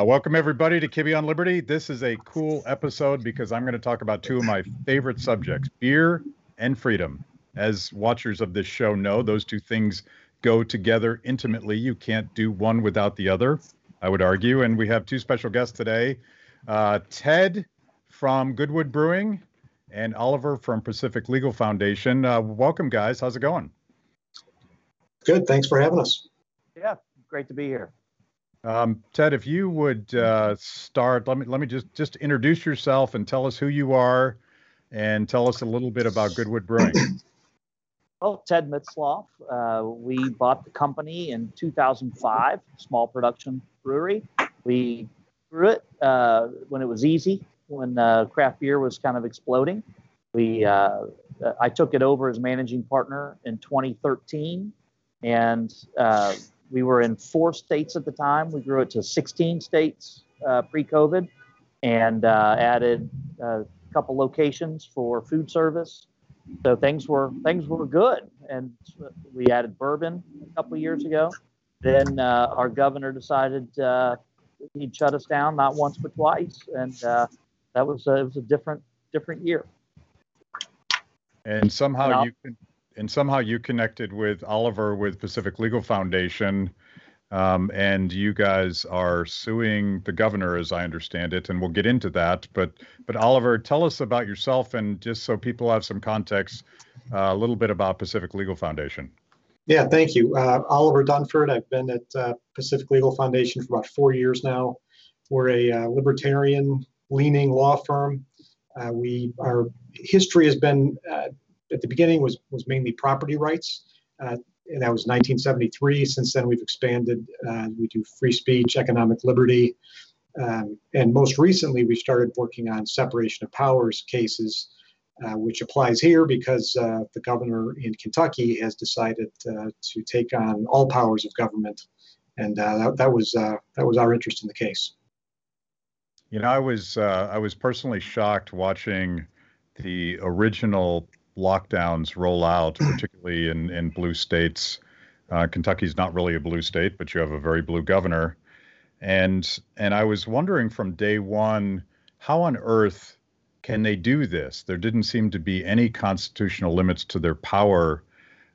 Uh, welcome everybody to Kibbe on Liberty. This is a cool episode because I'm going to talk about two of my favorite subjects: beer and freedom. As watchers of this show know, those two things go together intimately. You can't do one without the other, I would argue. And we have two special guests today: uh, Ted from Goodwood Brewing and Oliver from Pacific Legal Foundation. Uh, welcome, guys. How's it going? Good. Thanks for having us. Yeah, great to be here. Um, Ted, if you would uh, start, let me let me just just introduce yourself and tell us who you are, and tell us a little bit about Goodwood Brewing. Well, Ted Mitzlaff, uh, we bought the company in 2005, small production brewery. We grew it uh, when it was easy, when uh, craft beer was kind of exploding. We uh, I took it over as managing partner in 2013, and uh, we were in four states at the time. We grew it to 16 states uh, pre-COVID, and uh, added a couple locations for food service. So things were things were good, and we added bourbon a couple years ago. Then uh, our governor decided uh, he'd shut us down not once but twice, and uh, that was it was a different different year. And somehow and you can and somehow you connected with Oliver with Pacific Legal Foundation, um, and you guys are suing the governor, as I understand it, and we'll get into that. But but Oliver, tell us about yourself, and just so people have some context, uh, a little bit about Pacific Legal Foundation. Yeah, thank you, uh, Oliver Dunford. I've been at uh, Pacific Legal Foundation for about four years now. We're a uh, libertarian-leaning law firm. Uh, we our history has been uh, at the beginning was was mainly property rights, uh, and that was 1973. Since then, we've expanded. Uh, we do free speech, economic liberty, um, and most recently, we started working on separation of powers cases, uh, which applies here because uh, the governor in Kentucky has decided uh, to take on all powers of government, and uh, that, that was that was our interest in the case. You know, I was I was personally shocked watching the original lockdowns roll out, particularly in, in blue states. Uh, Kentucky's not really a blue state, but you have a very blue governor. And and I was wondering from day one, how on earth can they do this? There didn't seem to be any constitutional limits to their power.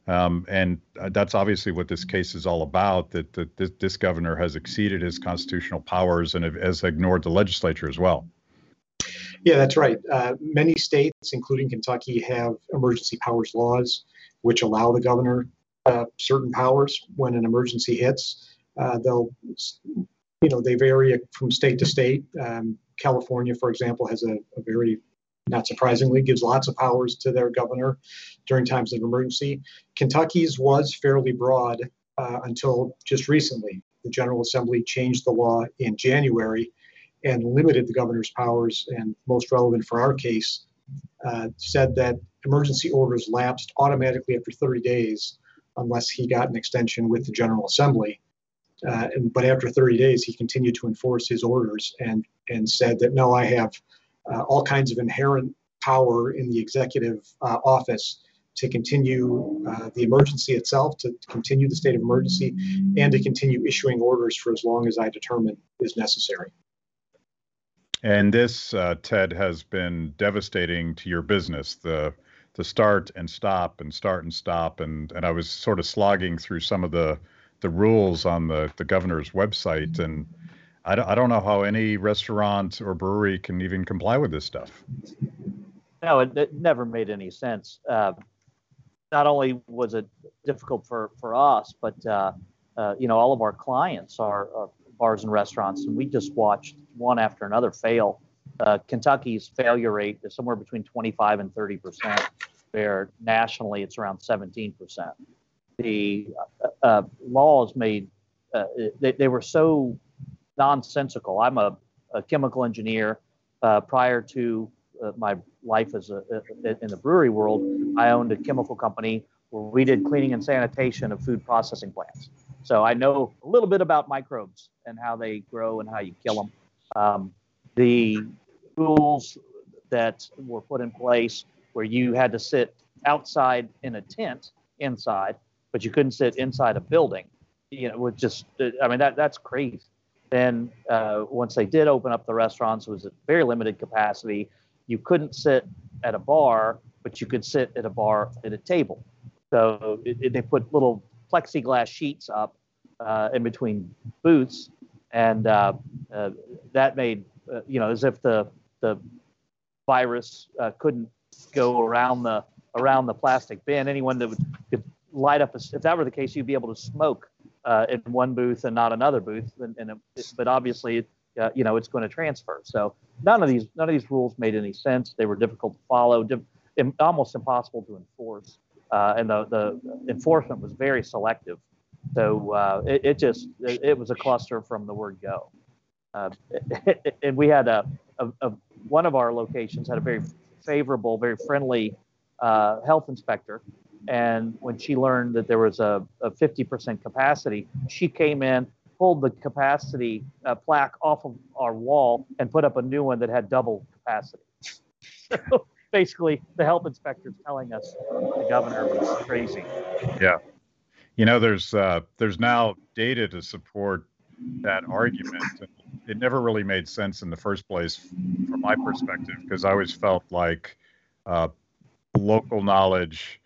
Um, and uh, that's obviously what this case is all about that, that this, this governor has exceeded his constitutional powers and has ignored the legislature as well. Yeah, that's right. Uh, many states, including Kentucky, have emergency powers laws which allow the governor uh, certain powers when an emergency hits. Uh, they'll, you know, they vary from state to state. Um, California, for example, has a, a, very, not surprisingly, gives lots of powers to their governor during times of emergency. Kentucky's was fairly broad uh, until just recently. The General Assembly changed the law in January and limited the governor's powers, and most relevant for our case, uh, said that emergency orders lapsed automatically after 30 days unless he got an extension with the General Assembly. Uh, and, but after 30 days, he continued to enforce his orders and, and said that no, I have uh, all kinds of inherent power in the executive uh, office to continue uh, the emergency itself, to, to continue the state of emergency, and to continue issuing orders for as long as I determine is necessary. And this, uh, Ted, has been devastating to your business. The the start and stop and start and stop and and I was sort of slogging through some of the the rules on the the governor's website and I don't, I don't know how any restaurant or brewery can even comply with this stuff. No, it, it never made any sense. Uh, not only was it difficult for for us, but uh, uh, you know all of our clients are, are bars and restaurants, and we just watched one after another fail. Uh, Kentucky's failure rate is somewhere between 25 and 30 percent, where nationally it's around 17 percent. The uh, uh, laws made uh, they, they were so nonsensical. I'm a, a chemical engineer. Uh, prior to my life as a, in the brewery world, I owned a chemical company where we did cleaning and sanitation of food processing plants. So I know a little bit about microbes and how they grow and how you kill them. Um, the rules that were put in place where you had to sit outside in a tent inside, but you couldn't sit inside a building, you know, was just, I mean, that that's crazy. Then uh, once they did open up the restaurants, it was at very limited capacity. You couldn't sit at a bar, but you could sit at a bar at a table. So it, it, they put little plexiglass sheets up uh, in between booths, and uh, uh, that made uh, you know as if the the virus uh, couldn't go around the around the plastic bin. Anyone that would, could light up, a, if that were the case, you'd be able to smoke uh, in one booth and not another booth. And, and it, but obviously, you know, it's going to transfer. So none of these none of these rules made any sense. They were difficult to follow, almost impossible to enforce, uh, and the the enforcement was very selective. So uh, it, it, just it, it, was a cluster from the word go. Uh, and we had a, a, a, one of our locations had a very favorable, very friendly uh, health inspector. And when she learned that there was a, a 50% capacity, she came in, pulled the capacity uh, plaque off of our wall, and put up a new one that had double capacity. basically, the health inspector is telling us the governor was crazy. Yeah. You know, there's uh, there's now data to support that argument. It never really made sense in the first place, from my perspective, because I always felt like uh, local knowledge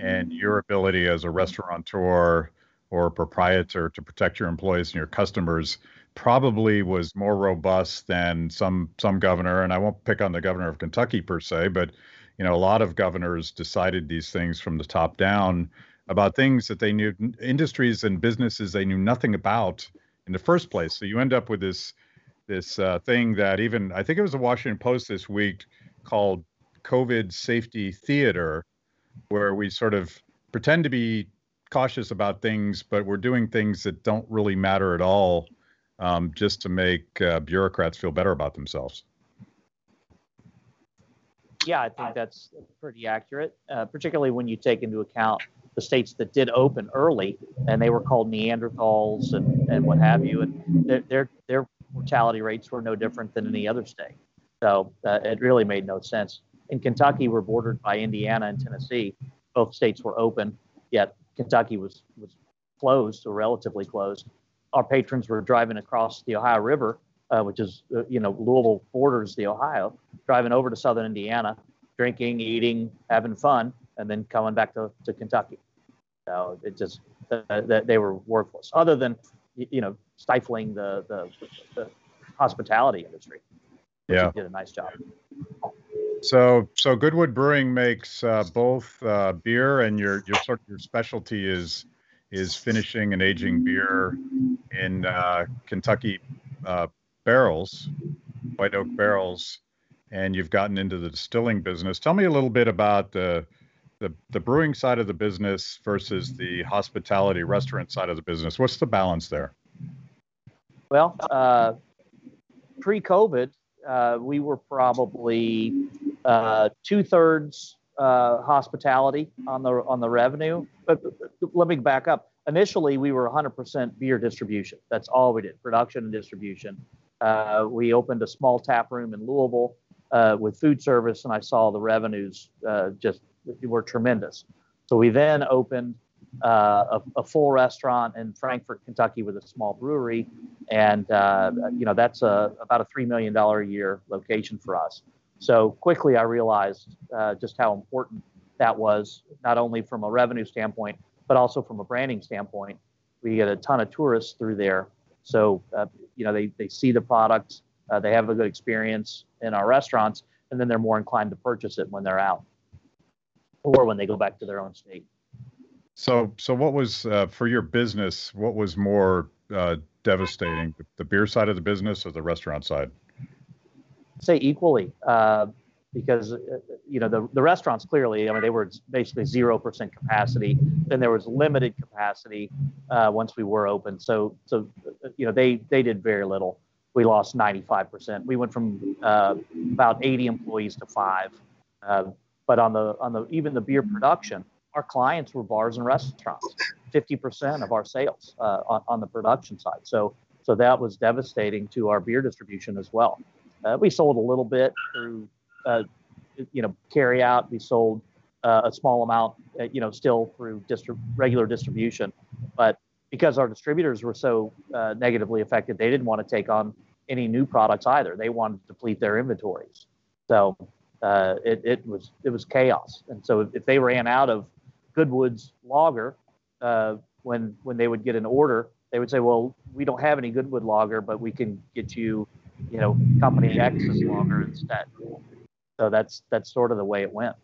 and your ability as a restaurateur or a proprietor to protect your employees and your customers probably was more robust than some some governor and I won't pick on the governor of Kentucky per se but you know a lot of governors decided these things from the top down about things that they knew industries and businesses they knew nothing about in the first place. So you end up with this this uh, thing that even I think it was the Washington Post this week called COVID safety theater, where we sort of pretend to be cautious about things, but we're doing things that don't really matter at all um, just to make uh, bureaucrats feel better about themselves. Yeah, I think that's pretty accurate, uh, particularly when you take into account the states that did open early and they were called Neanderthals and, and what have you. And their, their, their mortality rates were no different than any other state. So uh, it really made no sense. In Kentucky, we're bordered by Indiana and Tennessee. Both states were open, yet Kentucky was was closed or relatively closed. Our patrons were driving across the Ohio River, uh, which is uh, you know Louisville borders the Ohio, driving over to southern Indiana, drinking, eating, having fun, and then coming back to, to Kentucky. So it just uh, they were worthless, other than you know stifling the the, the hospitality industry. Yeah, did a nice job. So, so Goodwood Brewing makes uh, both uh, beer, and your your sort of your specialty is is finishing and aging beer in uh, Kentucky uh, barrels, white oak barrels, and you've gotten into the distilling business. Tell me a little bit about the the, the brewing side of the business versus the hospitality restaurant side of the business. What's the balance there? Well, uh, pre-COVID, uh, we were probably uh, two thirds uh, hospitality on the on the revenue. But, but let me back up. Initially, we were 100% beer distribution. That's all we did, production and distribution. Uh, we opened a small tap room in Louisville uh, with food service, and I saw the revenues uh, just were tremendous. So we then opened uh, a, a, full restaurant in Frankfort, Kentucky, with a small brewery, and uh, you know that's a, about a three million dollar a year location for us. So quickly, I realized uh, just how important that was, not only from a revenue standpoint, but also from a branding standpoint. We get a ton of tourists through there, so uh, you know they they see the products, uh, they have a good experience in our restaurants, and then they're more inclined to purchase it when they're out, or when they go back to their own state. So, so what was uh, for your business? What was more uh, devastating, the beer side of the business or the restaurant side? Say equally, uh, because uh, you know the the restaurants clearly, I mean, they were basically zero percent capacity. Then there was limited capacity uh, once we were open. So so you know they they did very little. We lost 95%. We went from uh, about 80 employees to five. Uh, but on the on the even the beer production, our clients were bars and restaurants. 50% of our sales uh, on, on the production side. So, so that was devastating to our beer distribution as well. Uh, we sold a little bit through, uh, you know, carry out. We sold uh, a small amount, uh, you know, still through distri- regular distribution. But because our distributors were so uh, negatively affected, they didn't want to take on any new products either. They wanted to deplete their inventories. So uh, it, it was it was chaos. And so if they ran out of Goodwood's lager when when they would get an order, they would say, "Well, we don't have any Goodwood lager, but we can get you, you know, company X is longer instead." So that's that's sort of the way it went.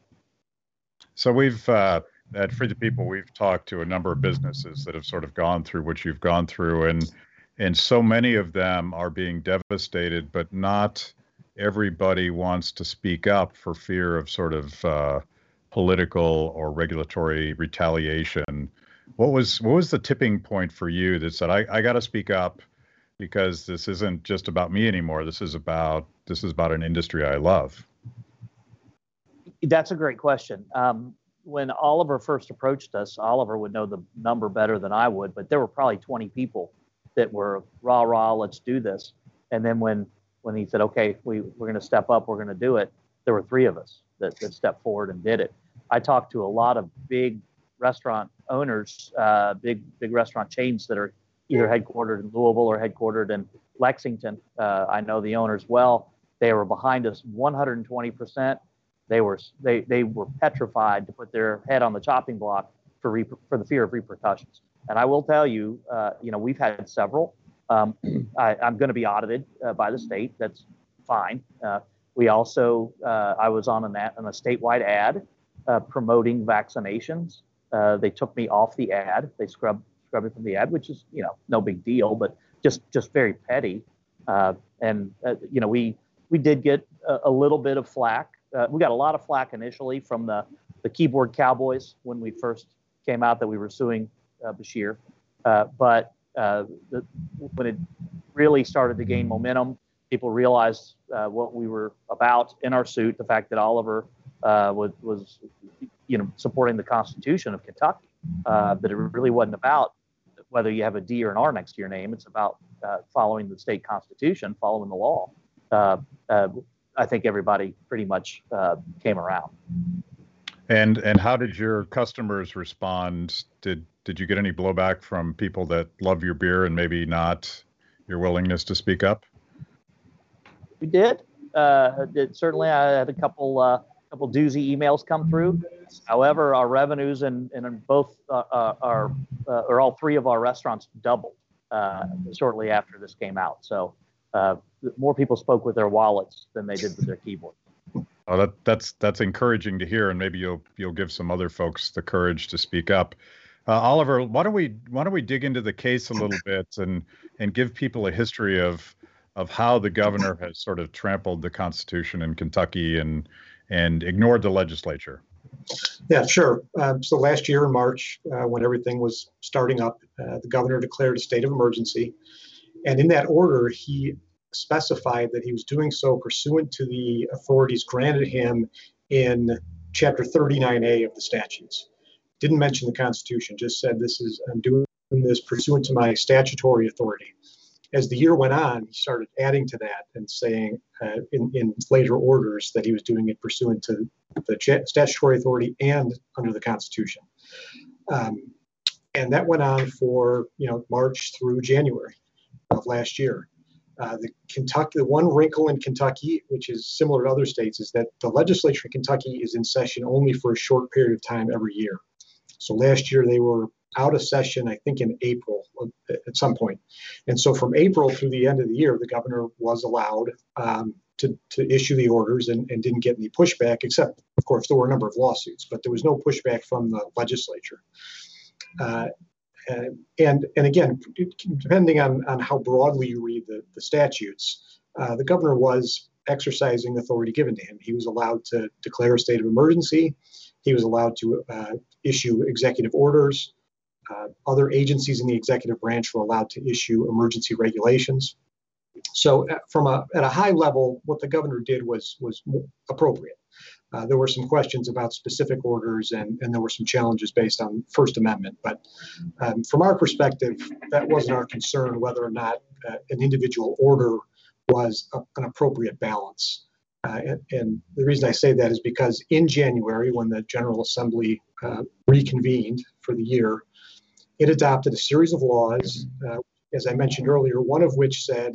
So we've uh, at Free the People, we've talked to a number of businesses that have sort of gone through what you've gone through, and and so many of them are being devastated, but not everybody wants to speak up for fear of sort of uh, political or regulatory retaliation. What was what was the tipping point for you that said I, I got to speak up because this isn't just about me anymore. This is about this is about an industry I love. That's a great question. Um, when Oliver first approached us, Oliver would know the number better than I would, but there were probably 20 people that were rah rah, let's do this. And then when when he said, okay, we, we're going to step up, we're going to do it, there were three of us that, that stepped forward and did it. I talked to a lot of big restaurant owners, uh, big big restaurant chains that are either headquartered in Louisville or headquartered in Lexington. Uh, I know the owners well. They were behind us 120 percent. They were they they were petrified to put their head on the chopping block for re- for the fear of repercussions. And I will tell you, uh, you know, we've had several. Um, I, am going to be audited uh, by the state. That's fine. Uh, we also, uh, I was on, an, on a statewide ad uh, promoting vaccinations. They took me off the ad. They scrubbed me from the ad, which is, you know, no big deal, but just just very petty. and you know, we we did get a, a little bit of flack. we got a lot of flack initially from the the keyboard cowboys when we first came out that we were suing uh, Beshear. Uh, but uh, the, when it really started to gain momentum, people realized what we were about in our suit. The fact that Oliver was, was, you know, supporting the Constitution of Kentucky. that it really wasn't about whether you have a D or an R next to your name. It's about uh, following the state constitution, following the law. Uh, uh, I think everybody pretty much came around. And and how did your customers respond? Did did you get any blowback from people that love your beer and maybe not your willingness to speak up? We did. Uh, did certainly, I had a couple uh, couple doozy emails come through. However, our revenues in, in both uh, uh uh, or all three of our restaurants doubled uh, shortly after this came out. So more people spoke with their wallets than they did with their keyboards. Oh, that that's that's encouraging to hear, and maybe you'll you'll give some other folks the courage to speak up. Uh, Oliver, why don't we why don't we dig into the case a little bit and and give people a history of of how the governor has sort of trampled the Constitution in Kentucky and and ignored the legislature. Yeah, sure. Um, so last year in March, uh, when everything was starting up, uh, the governor declared a state of emergency, and in that order, he specified that he was doing so pursuant to the authorities granted him in Chapter 39A of the statutes. Didn't mention the Constitution, just said this is I'm doing this pursuant to my statutory authority. As the year went on, he started adding to that and saying uh, in, in later orders that he was doing it pursuant to the statutory authority and under the Constitution. Um, and that went on for you know March through January of last year. Uh, the Kentucky, the one wrinkle in Kentucky, which is similar to other states, is that the legislature in Kentucky is in session only for a short period of time every year. So last year they were out of session, I think in April at some point. And so from April through the end of the year, the governor was allowed um, to, to issue the orders and, and didn't get any pushback, except, of course, there were a number of lawsuits, but there was no pushback from the legislature. Uh, and and again, depending on, on how broadly you read the, the statutes, uh, the governor was exercising authority given to him. He was allowed to declare a state of emergency. He was allowed to uh, issue executive orders. Uh, other agencies in the executive branch were allowed to issue emergency regulations. So, uh, from a at a high level, what the governor did was was appropriate. Uh, there were some questions about specific orders and, and there were some challenges based on First Amendment. But um, from our perspective, that wasn't our concern whether or not uh, an individual order was a, an appropriate balance. Uh, and, and, the reason I say that is because in January, when the General Assembly uh, reconvened for the year, it adopted a series of laws, uh, as I mentioned earlier, one of which said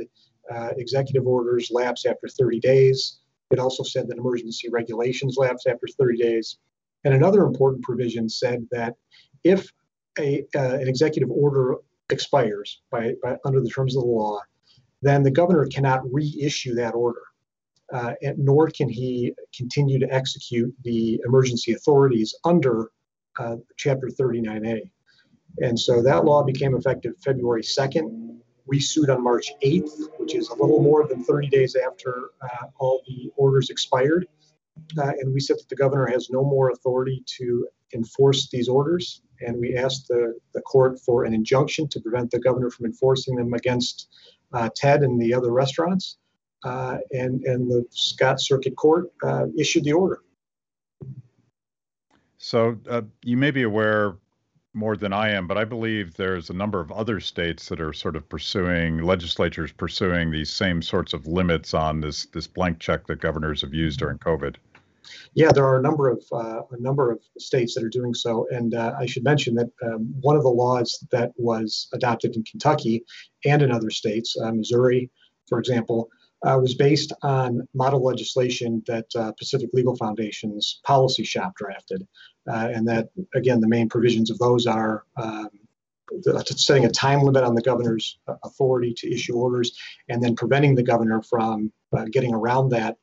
uh, executive orders lapse after 30 days. It also said that emergency regulations lapse after 30 days. And another important provision said that if a, uh, an executive order expires by, by, under the terms of the law, then the governor cannot reissue that order, uh, and, nor can he continue to execute the emergency authorities under uh, Chapter 39A. And so that law became effective February 2nd. We sued on March 8th, which is a little more than 30 days after uh, all the orders expired. Uh, and we said that the governor has no more authority to enforce these orders. And we asked the, the court for an injunction to prevent the governor from enforcing them against uh, Ted and the other restaurants. Uh, and, and the Scott Circuit Court uh, issued the order. So uh, you may be aware more than I am, but I believe there's a number of other states that are sort of pursuing legislatures pursuing these same sorts of limits on this this blank check that governors have used during COVID. Yeah, there are a number of uh, a number of states that are doing so, and uh, I should mention that um, one of the laws that was adopted in Kentucky and in other states, uh, Missouri, for example, uh, was based on model legislation that uh, Pacific Legal Foundation's policy shop drafted. Uh, and that, again, the main provisions of those are um, setting a time limit on the governor's uh, authority to issue orders and then preventing the governor from uh, getting around that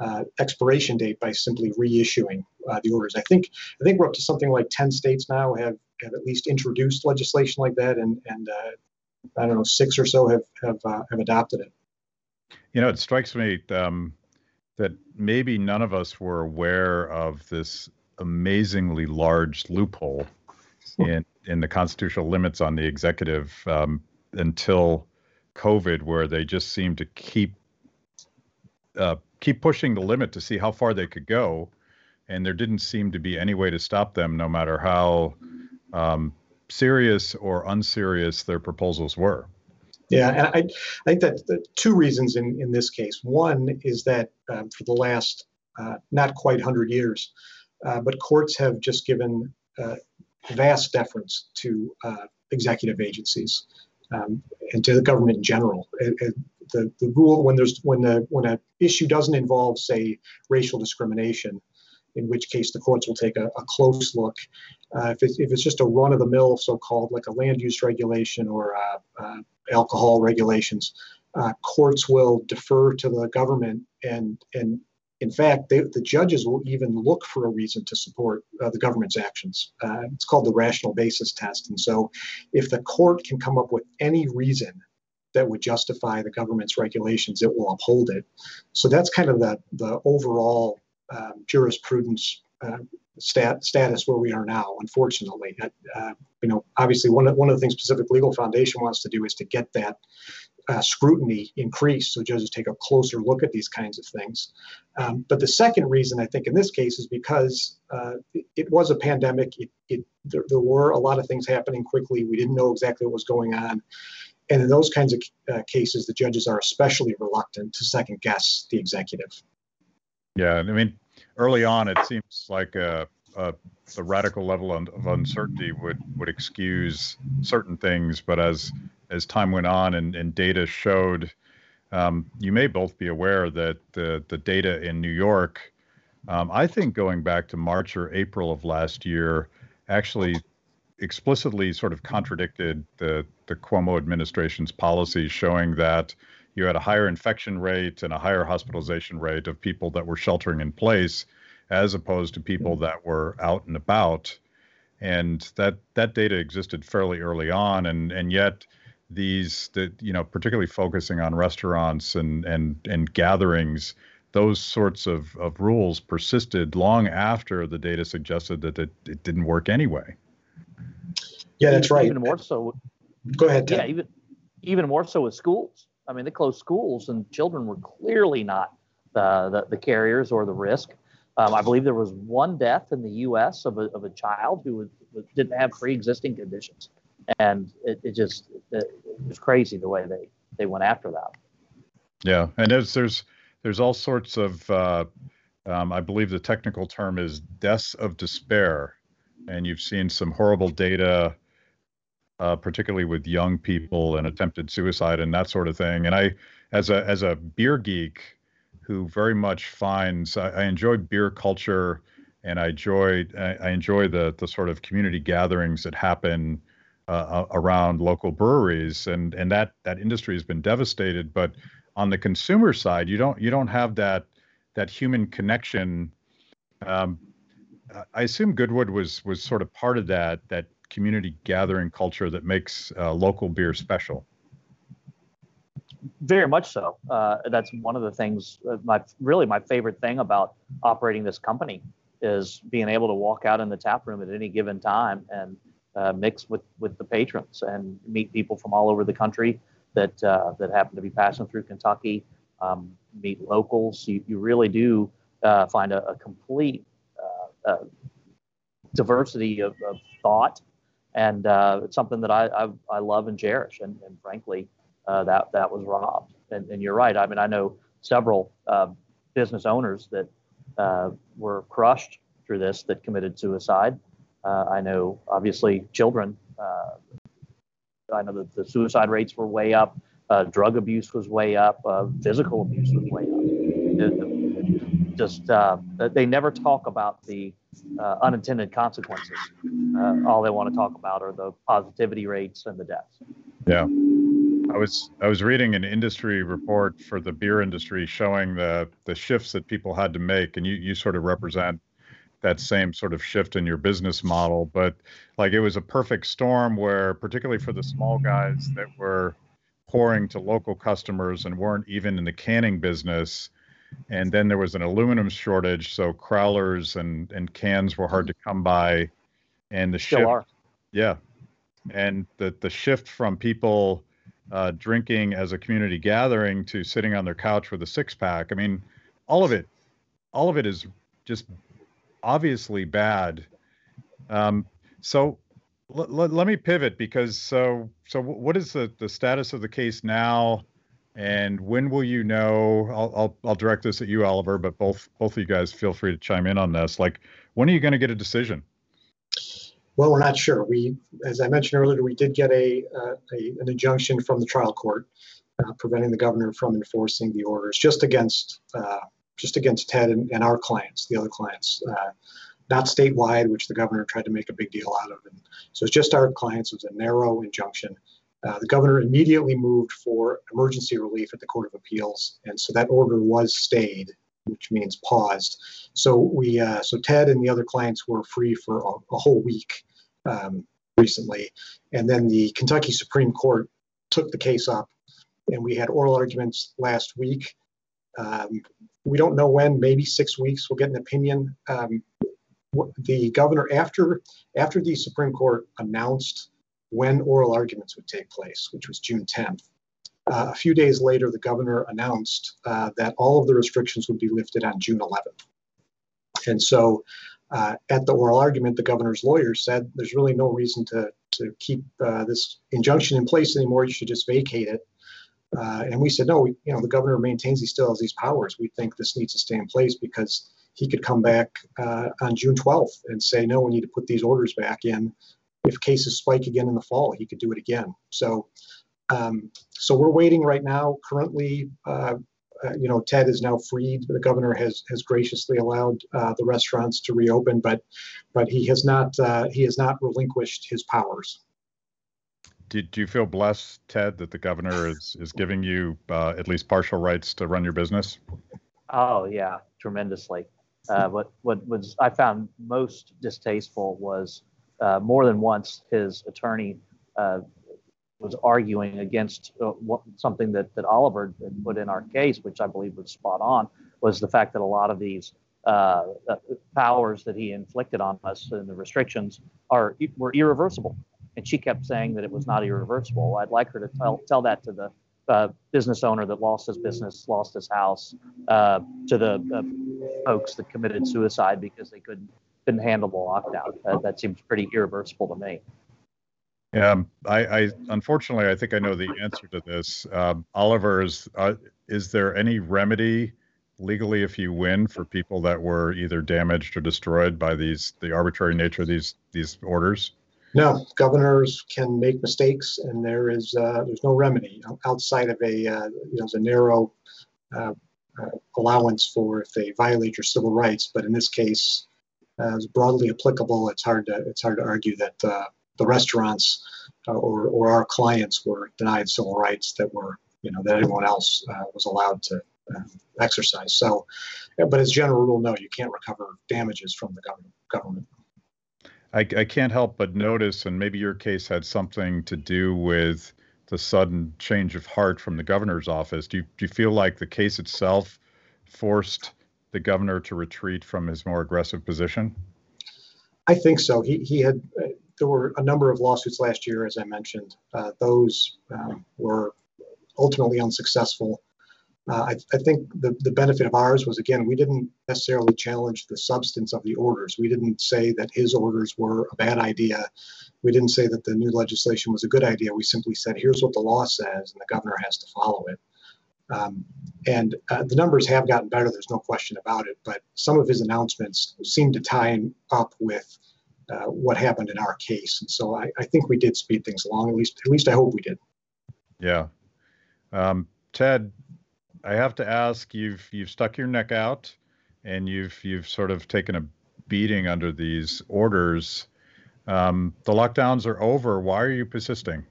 uh, expiration date by simply reissuing the orders. I think I think we're up to something like 10 states now have, have at least introduced legislation like that, and, and I don't know, six or so have, have, have adopted it. You know, it strikes me um, that maybe none of us were aware of this amazingly large loophole in in the constitutional limits on the executive um, until COVID, where they just seemed to keep uh, keep pushing the limit to see how far they could go, and there didn't seem to be any way to stop them, no matter how um, serious or unserious their proposals were. Yeah, and I, I think that the two reasons in, in this case. One is that um, for the last uh, not quite 100 years, uh, but courts have just given uh, vast deference to uh, executive agencies um, and to the government in general. It, it, the, the rule when there's when the when an issue doesn't involve say racial discrimination, in which case the courts will take a, a close look. Uh, if, it's, if it's just a run of the mill, so called like a land use regulation or uh, uh, alcohol regulations, uh, courts will defer to the government and and in fact, they, the judges will even look for a reason to support uh, the government's actions. It's called the rational basis test. And so, if the court can come up with any reason that would justify the government's regulations, it will uphold it. So that's kind of the the overall um, jurisprudence uh, stat, status where we are now. Unfortunately, uh, you know, obviously one of one of the things Pacific Legal Foundation wants to do is to get that uh, scrutiny increased so judges take a closer look at these kinds of things. Um, but the second reason I think in this case is because uh, it, it, was a pandemic. It, it there, there, were a lot of things happening quickly. We didn't know exactly what was going on. And in those kinds of uh, cases, the judges are especially reluctant to second guess the executive. Yeah, I mean, early on, it seems like a, a, a radical level of uncertainty would would excuse certain things, but as as time went on and, and data showed, um, you may both be aware that the, the data in New York, um, I think going back to March or April of last year, actually explicitly sort of contradicted the, the Cuomo administration's policies, showing that you had a higher infection rate and a higher hospitalization rate of people that were sheltering in place as opposed to people mm-hmm. that were out and about. And that that data existed fairly early on. And and yet these that you know particularly focusing on restaurants and and and gatherings those sorts of, of rules persisted long after the data suggested that it, it didn't work anyway. Yeah that's right. even more so go ahead yeah even even more so with schools i mean they closed schools and children were clearly not the, the, the carriers or the risk. Um, i believe there was one death in the us of a, of a child who was, didn't have pre-existing conditions. And it, it just it, it was crazy the way they they went after that. Yeah, and there's there's there's all sorts of uh, um, I believe the technical term is deaths of despair, and you've seen some horrible data uh, particularly with young people and attempted suicide and that sort of thing. And I, as a as a beer geek, who very much finds I, I enjoy beer culture, and I enjoy I, I, enjoy the the sort of community gatherings that happen uh, around local breweries, and and that that industry has been devastated. But on the consumer side, you don't you don't have that that human connection. Um, I assume Goodwood was was sort of part of that that community gathering culture that makes uh, local beer special. Very much so. Uh, that's one of the things. Uh, my really my favorite thing about operating this company is being able to walk out in the tap room at any given time and uh, mix with with the patrons and meet people from all over the country that uh, that happen to be passing through Kentucky. Um, meet locals. You, you really do uh, find a, a complete diversity of, of, thought, and uh, it's something that I, I, I love and cherish. And, and frankly, that that was robbed. And, and, you're right. I mean, I know several business owners that were crushed through this that committed suicide. Uh, I know, obviously, children. Uh, I know that the suicide rates were way up, uh, drug abuse was way up, uh, physical abuse was way up. Just uh, they never talk about the uh, unintended consequences. all they want to talk about are the positivity rates and the deaths. Yeah. I was I was reading an industry report for the beer industry showing the the shifts that people had to make, and you you sort of represent that same sort of shift in your business model. But like it was a perfect storm where, particularly for the small guys that were pouring to local customers and weren't even in the canning business. And then there was an aluminum shortage, so crowlers and, and cans were hard to come by. And the Still shift, are. yeah, and the the shift from people uh, drinking as a community gathering to sitting on their couch with a six pack. I mean, all of it, all of it is just obviously bad. Um, so l- l- let me pivot because so so what is the the status of the case now, and when will you know? I'll I'll, I'll direct this at you, Oliver, but both both of you guys feel free to chime in on this. Like, when are you going to get a decision? Well, we're not sure. We, as I mentioned earlier, we did get a, uh, a an injunction from the trial court uh, preventing the governor from enforcing the orders just against uh, just against Ted and, and our clients, the other clients, uh, not statewide, which the governor tried to make a big deal out of. And so it's just our clients. It was a narrow injunction. Uh, the governor immediately moved for emergency relief at the Court of Appeals, and so that order was stayed, which means paused. So we, uh, so Ted and the other clients were free for a, a whole week um, recently, and then the Kentucky Supreme Court took the case up, and we had oral arguments last week. Um, we don't know when, maybe six weeks, we'll get an opinion. Um, the governor, after after the Supreme Court announced when oral arguments would take place, which was June 10th, uh, a few days later, the governor announced uh, that all of the restrictions would be lifted on June 11th. And so, uh, at the oral argument, the governor's lawyer said there's really no reason to to keep uh, this injunction in place anymore. You should just vacate it uh, and we said, no, we, you know, the governor maintains he still has these powers. We think this needs to stay in place because he could come back uh, on June 12th and say, no, we need to put these orders back in. If cases spike again in the fall, he could do it again. So, um, so we're waiting right now. Currently, uh, uh you know, Ted is now freed. The governor has has graciously allowed uh, the restaurants to reopen, but but he has not uh, he has not relinquished his powers do, do you feel blessed, Ted, that the governor is is giving you uh, at least partial rights to run your business? Oh yeah, tremendously. Uh, what what was I found most distasteful was uh, more than once his attorney uh, was arguing against uh, what, something that that Oliver had put in our case, which I believe was spot on, was the fact that a lot of these uh, powers that he inflicted on us and the restrictions are were irreversible and she kept saying that it was not irreversible. I'd like her to tell tell that to the uh, business owner that lost his business, lost his house, uh, to the uh, folks that committed suicide because they couldn't couldn't handle the lockdown. that seems pretty irreversible to me. Yeah, I, I, unfortunately I think I know the answer to this. Um, Oliver, is uh, is there any remedy legally if you win for people that were either damaged or destroyed by these the arbitrary nature of these these orders? No, governors can make mistakes, and there is uh, there's no remedy outside of a uh, you know a narrow uh, uh, allowance for if they violate your civil rights. But in this case, as broadly applicable, it's hard to it's hard to argue that uh, the restaurants uh, or or our clients were denied civil rights that were you know that anyone else uh, was allowed to um, exercise. So, but as general rule, no, you can't recover damages from the government. Government. I, I can't help but notice, and maybe your case had something to do with the sudden change of heart from the governor's office. Do you, do you feel like the case itself forced the governor to retreat from his more aggressive position? I think so. He, he had, uh, there were a number of lawsuits last year, as I mentioned. Uh, those um, were ultimately unsuccessful. Uh, I, I, think the, the benefit of ours was again, we didn't necessarily challenge the substance of the orders. We didn't say that his orders were a bad idea. We didn't say that the new legislation was a good idea. We simply said, here's what the law says, and the governor has to follow it. Um, and uh, the numbers have gotten better, there's no question about it. But some of his announcements seem to tie up with uh, what happened in our case. And so I, I, think we did speed things along, at least, at least I hope we did. Yeah. Um, Ted, I have to ask you've you've stuck your neck out, and you've you've sort of taken a beating under these orders. Um, the lockdowns are over. Why are you persisting?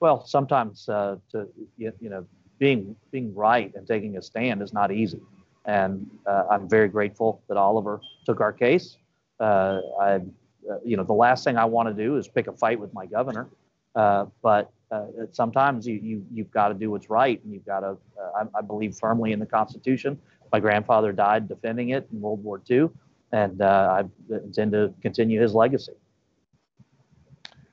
Well, sometimes uh, to you, know being being right and taking a stand is not easy, and uh, I'm very grateful that Oliver took our case. Uh, I, uh, you know, the last thing I want to do is pick a fight with my governor, uh, but uh, sometimes you, you you've got to do what's right, and you've got to. I, I, believe firmly in the Constitution. My grandfather died defending it in World War II, and I intend to continue his legacy.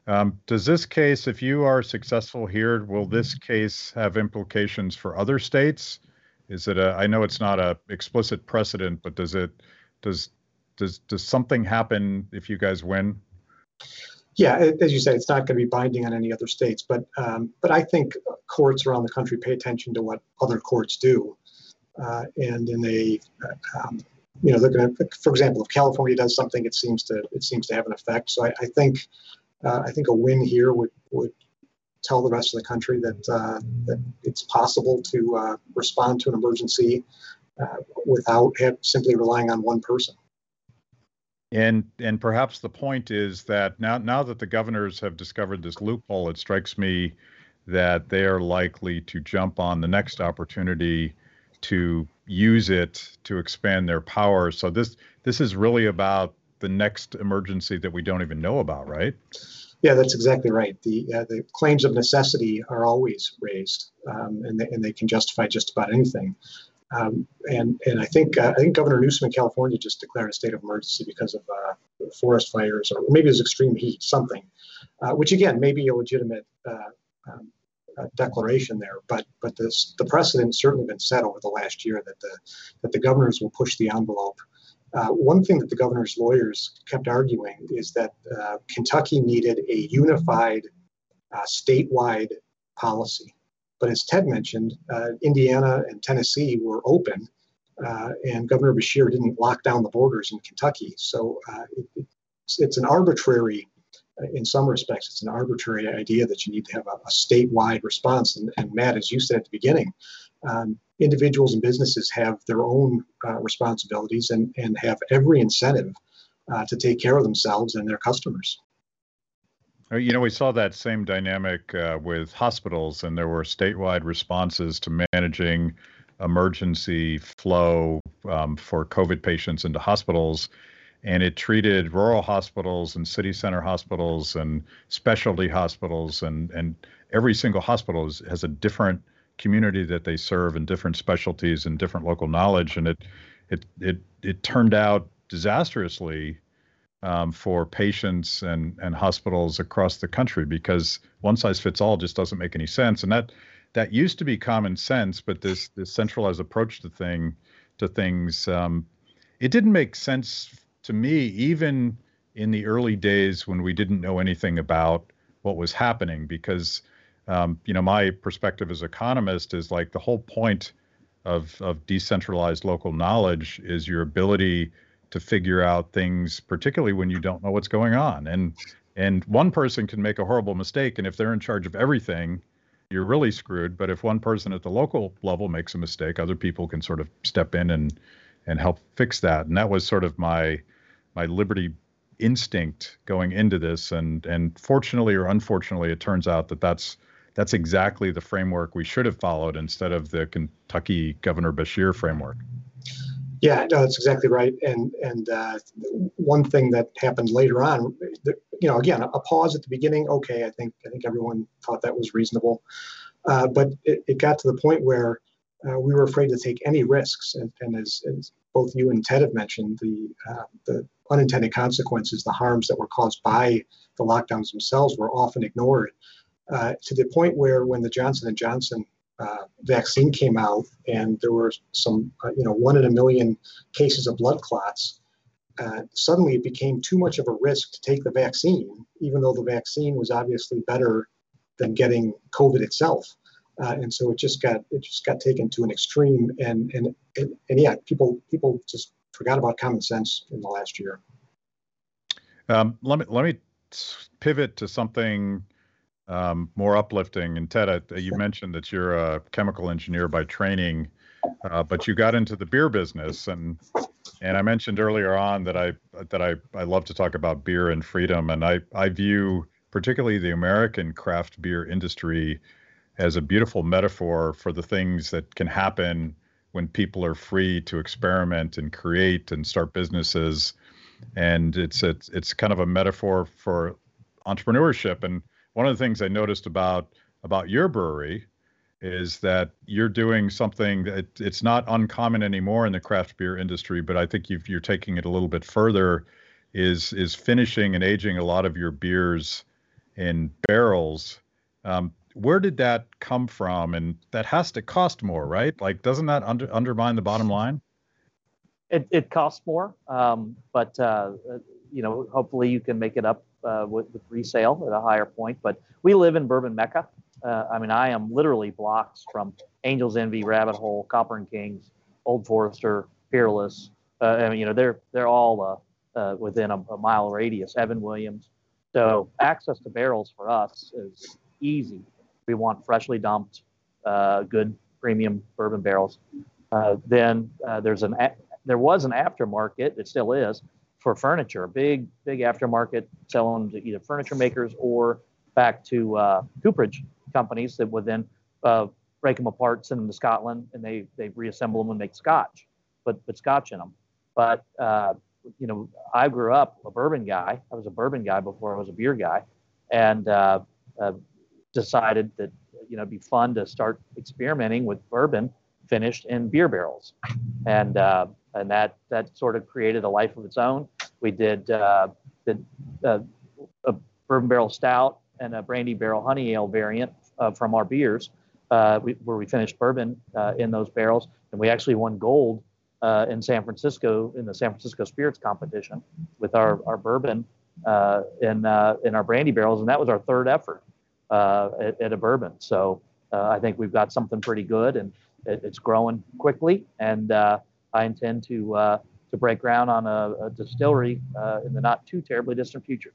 Um, does this case, if you are successful here, will this case have implications for other states? Is it a? I know it's not a explicit precedent, but does it? Does does does something happen if you guys win? yeah, as you say, it's not going to be binding on any other states, but um, but I think courts around the country pay attention to what other courts do, uh, and in a um, you know they're going to, for example, if California does something, it seems to it seems to have an effect. So I, I think uh, I think a win here would would tell the rest of the country that uh, that it's possible to uh, respond to an emergency uh, without simply relying on one person. And and perhaps the point is that now now that the governors have discovered this loophole, it strikes me that they are likely to jump on the next opportunity to use it to expand their power. So this this is really about the next emergency that we don't even know about, right? Yeah, that's exactly right. The uh, the claims of necessity are always raised, um, and they, and they can justify just about anything. Um, and and I think uh, I think Governor Newsom in California just declared a state of emergency because of uh, forest fires or maybe it was extreme heat, something, uh, which again may be a legitimate uh, um, declaration there. But but this the precedent certainly been set over the last year that the that the governors will push the envelope. Uh, one thing that the governor's lawyers kept arguing is that Kentucky needed a unified statewide policy but as Ted mentioned, uh, Indiana and Tennessee were open, uh, and Governor Beshear didn't lock down the borders in Kentucky. So uh, it, it's, it's, an arbitrary, uh, in some respects, it's an arbitrary idea that you need to have a, a statewide response. And, and, Matt, as you said at the beginning, um, individuals and businesses have their own uh, responsibilities and, and have every incentive uh, to take care of themselves and their customers. Uh, you know, we saw that same dynamic uh, with hospitals, and there were statewide responses to managing emergency flow um, for COVID patients into hospitals. And it treated rural hospitals and city center hospitals and specialty hospitals, and, and every single hospital has a different community that they serve and different specialties and different local knowledge. And it, it, it, it turned out disastrously um, for patients and, and hospitals across the country because one size fits all just doesn't make any sense. And that that used to be common sense, but this this centralized approach to thing to things um, it didn't make sense to me even in the early days when we didn't know anything about what was happening because um, you know my perspective as economist is like the whole point of of decentralized local knowledge is your ability to figure out things, particularly when you don't know what's going on. And and one person can make a horrible mistake, and if they're in charge of everything, you're really screwed. But if one person at the local level makes a mistake, other people can sort of step in and and help fix that. And that was sort of my my liberty instinct going into this. And and fortunately or unfortunately, it turns out that that's that's exactly the framework we should have followed instead of the Kentucky Governor Beshear framework. Yeah, no, that's exactly right. And and uh, one thing that happened later on, you know, again, a pause at the beginning. Okay, I think I think everyone thought that was reasonable, uh, but it, it got to the point where uh, we were afraid to take any risks. And, and as, as, both you and Ted have mentioned, the uh, the unintended consequences, the harms that were caused by the lockdowns themselves, were often ignored. Uh, to the point where when the Johnson and Johnson uh, vaccine came out and there were some, uh, you know, one in a million cases of blood clots, uh, suddenly it became too much of a risk to take the vaccine, even though the vaccine was obviously better than getting COVID itself. Uh, and so it just got it just got taken to an extreme, and and and, and yeah, people people just forgot about common sense in the last year. Um, let me let me pivot to something um, more uplifting. And Ted, I, you mentioned that you're a chemical engineer by training, uh, but you got into the beer business, and and I mentioned earlier on that I that I I love to talk about beer and freedom, and I I view particularly the American craft beer industry as a beautiful metaphor for the things that can happen when people are free to experiment and create and start businesses. And it's it's it's kind of a metaphor for entrepreneurship. And one of the things I noticed about about your brewery is that you're doing something that it's not uncommon anymore in the craft beer industry, but I think you are taking it a little bit further. Is is finishing and aging a lot of your beers in barrels. Um, where did that come from? And that has to cost more, right? Like, doesn't that under, undermine the bottom line? It, it costs more, um, but uh, you know, hopefully you can make it up uh, with, with, resale at a higher point. But we live in Bourbon Mecca. Uh, I mean, I am literally blocks from Angels Envy, Rabbit Hole, Copper and Kings, Old Forester, Peerless. Uh, I mean, you know, they're they're all uh, uh, within a, a, mile radius. Evan Williams. So access to barrels for us is easy. We want freshly dumped, uh, good premium bourbon barrels. then there's an there was an aftermarket. It still is for furniture, big big aftermarket selling to either furniture makers or back to uh, cooperage companies that would then uh, break them apart, send them to Scotland, and they they reassemble them and make scotch, but put scotch in them. But uh, you know, I grew up a bourbon guy. I was a bourbon guy before I was a beer guy, and uh, uh, decided that you know it'd be fun to start experimenting with bourbon finished in beer barrels, and uh, and that that sort of created a life of its own. We did uh, did uh, a bourbon barrel stout and a brandy barrel honey ale variant uh, from our beers, uh, we, where we finished bourbon uh, in those barrels, and we actually won gold uh, in San Francisco in the San Francisco Spirits competition with our our bourbon in in our brandy barrels, and that was our third effort at, at, a bourbon. So I think we've got something pretty good, and it, it's growing quickly, and I intend to uh, to break ground on a, a distillery uh, in the not too terribly distant future.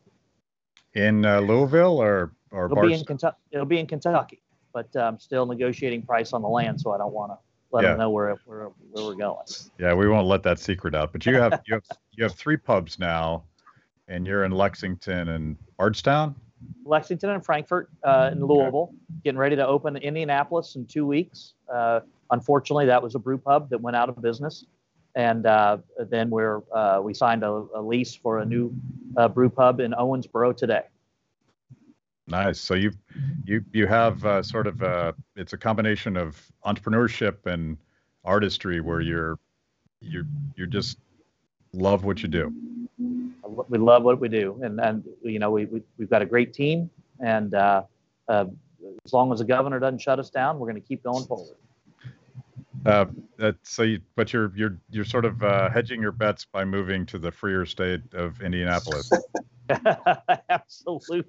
In uh, Louisville or or it'll be in Kentucky. It'll be in Kentucky, but I'm um, still negotiating price on the land, so I don't want to let yeah. them know where, where where we're going. Yeah, we won't let that secret out. But you have you have you have three pubs now, and you're in Lexington and Bardstown. Lexington and Frankfort uh, in Louisville, getting ready to open Indianapolis in two weeks. Uh, unfortunately, that was a brew pub that went out of business, and uh, then we're uh, we signed a, a, lease for a new uh, brew pub in Owensboro today. Nice. So you you you have uh, sort of a, it's a combination of entrepreneurship and artistry where you're you're you're just love what you do we love what we do, and and you know we, we we've got a great team, and uh, uh, as long as the governor doesn't shut us down, we're going to keep going forward. Uh, so, you, but you're you're you're sort of uh, hedging your bets by moving to the freer state of Indianapolis. absolutely,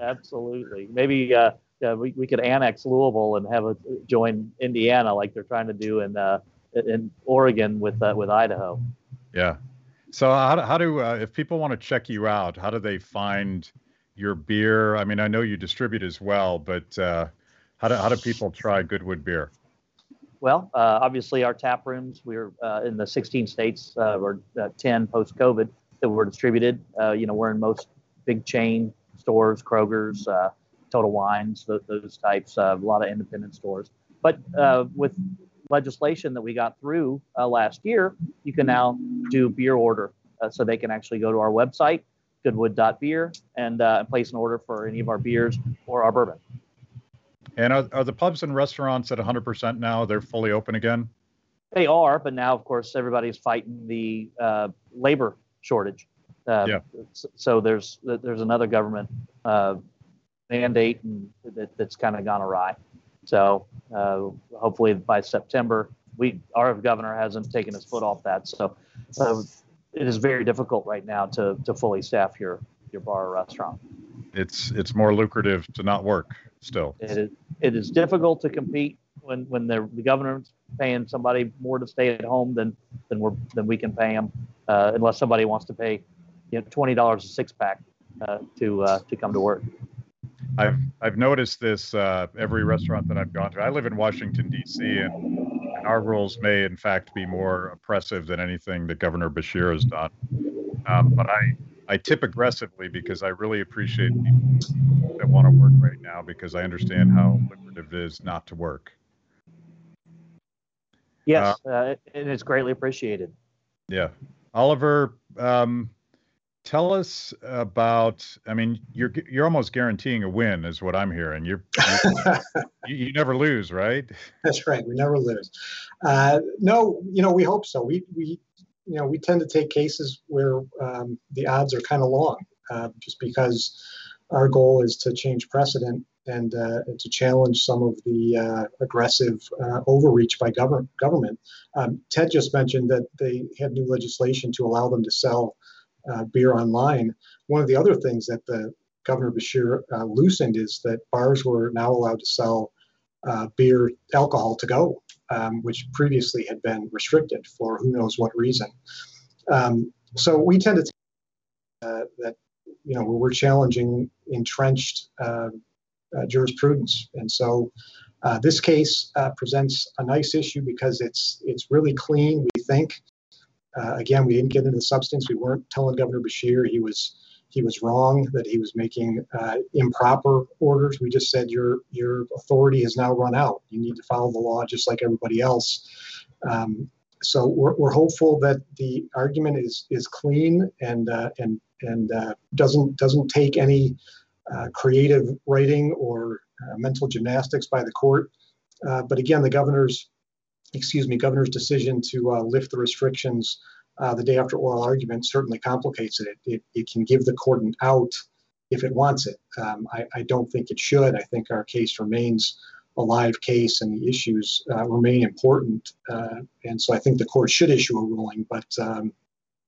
absolutely. Maybe uh, we we could annex Louisville and have a join Indiana like they're trying to do in uh, in Oregon with uh, with Idaho. Yeah, So how, do- how do uh, if people want to check you out, how do they find your beer? I mean, I know you distribute as well, but uh, how do how do people try Goodwood beer? Well, uh, obviously, our tap rooms, we're uh, in the 16 states, uh, or uh, 10 post COVID that were distributed. Uh, you know, we're in most big chain stores, Kroger's, Total Wines, those, those types, a lot of independent stores. But with legislation that we got through last year, you can now do beer order. So they can actually go to our website, goodwood.beer, and place an order for any of our beers or our bourbon. And are, are the pubs and restaurants at 100% now? They're fully open again? They are, but now, of course, everybody's fighting the uh, labor shortage. Uh, Yeah. So there's there's another government uh, mandate and that, that's kind of gone awry. So uh, hopefully by September, we our governor hasn't taken his foot off that. So uh, it is very difficult right now to to fully staff your your bar or restaurant. It's it's more lucrative to not work still. It is it is difficult to compete when when the, the governor's paying somebody more to stay at home than than we're than we can pay them, uh, unless somebody wants to pay you know twenty dollars a six pack uh, to uh, to come to work. I've I've noticed this uh, every restaurant that I've gone to. I live in Washington D.C. and, and our rules may in fact be more oppressive than anything that Governor Beshear has done. Um, but I I tip aggressively because I really appreciate people that want to work right now because I understand how lucrative it is not to work. Yes, uh, and it's greatly appreciated. Yeah, Oliver, um, tell us about. I mean, you're you're almost guaranteeing a win, is what I'm hearing. You're, you you never lose, right? That's right. We never lose. Uh, no, you know, we hope so. We, we, you know, we tend to take cases where um, the odds are kind of long, uh, just because our goal is to change precedent and, uh, to challenge some of the uh, aggressive uh, overreach by government. Government. Um, Ted just mentioned that they have new legislation to allow them to sell uh, beer online. One of the other things that the Governor Beshear uh, loosened is that bars were now allowed to sell uh, beer alcohol to go, um, which previously had been restricted for who knows what reason. Um, so we tend to think uh, that you know we're challenging entrenched uh, uh, jurisprudence, and so uh, this case uh, presents a nice issue because it's it's really clean. We think. Uh, again, we didn't get into the substance. We weren't telling Governor Beshear he was he was wrong that he was making uh, improper orders. We just said your your authority has now run out. You need to follow the law just like everybody else. Um, so we're, we're hopeful that the argument is is clean and uh, and and uh, doesn't doesn't take any uh, creative writing or uh, mental gymnastics by the court. Uh, but again, the governor's excuse me governor's decision to lift the restrictions uh, the day after oral argument certainly complicates it. it. It can give the court an out if it wants it. Um, I, I, don't think it should. I think our case remains a live case and the issues uh, remain important. Uh, and so I think the court should issue a ruling, but um,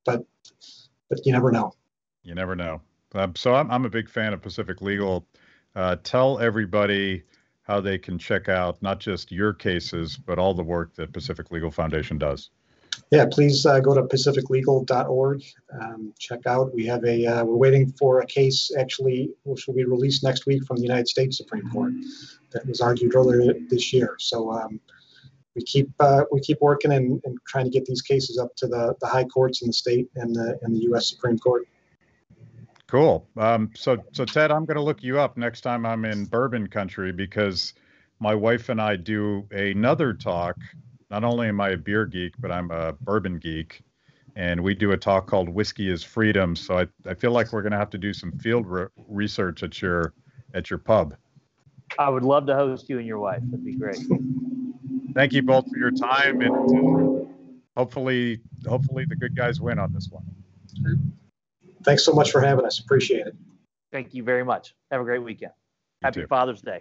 but but you never know. You never know. Um, so I'm, I'm a big fan of Pacific Legal. Uh, tell everybody how they can check out not just your cases, but all the work that Pacific Legal Foundation does. Yeah, please uh, go to pacificlegal.org. Um, check out. We have a. Uh, we're waiting for a case actually, which will be released next week from the United States Supreme Court, that was argued earlier this year. So um, we keep uh, we keep working and, and trying to get these cases up to the, the high courts in the state and the and the U.S. Supreme Court. Cool. Um, so so Ted, I'm going to look you up next time I'm in bourbon country because my wife and I do another talk not only am I a beer geek, but I'm a bourbon geek. And we do a talk called Whiskey is Freedom. So I, I feel like we're going to have to do some field re- research at your at your pub. I would love to host you and your wife. That'd be great. Thank you both for your time, and uh, hopefully, hopefully the good guys win on this one. Thanks so much for having us. Appreciate it. Thank you very much. Have a great weekend. You Happy too. Father's Day.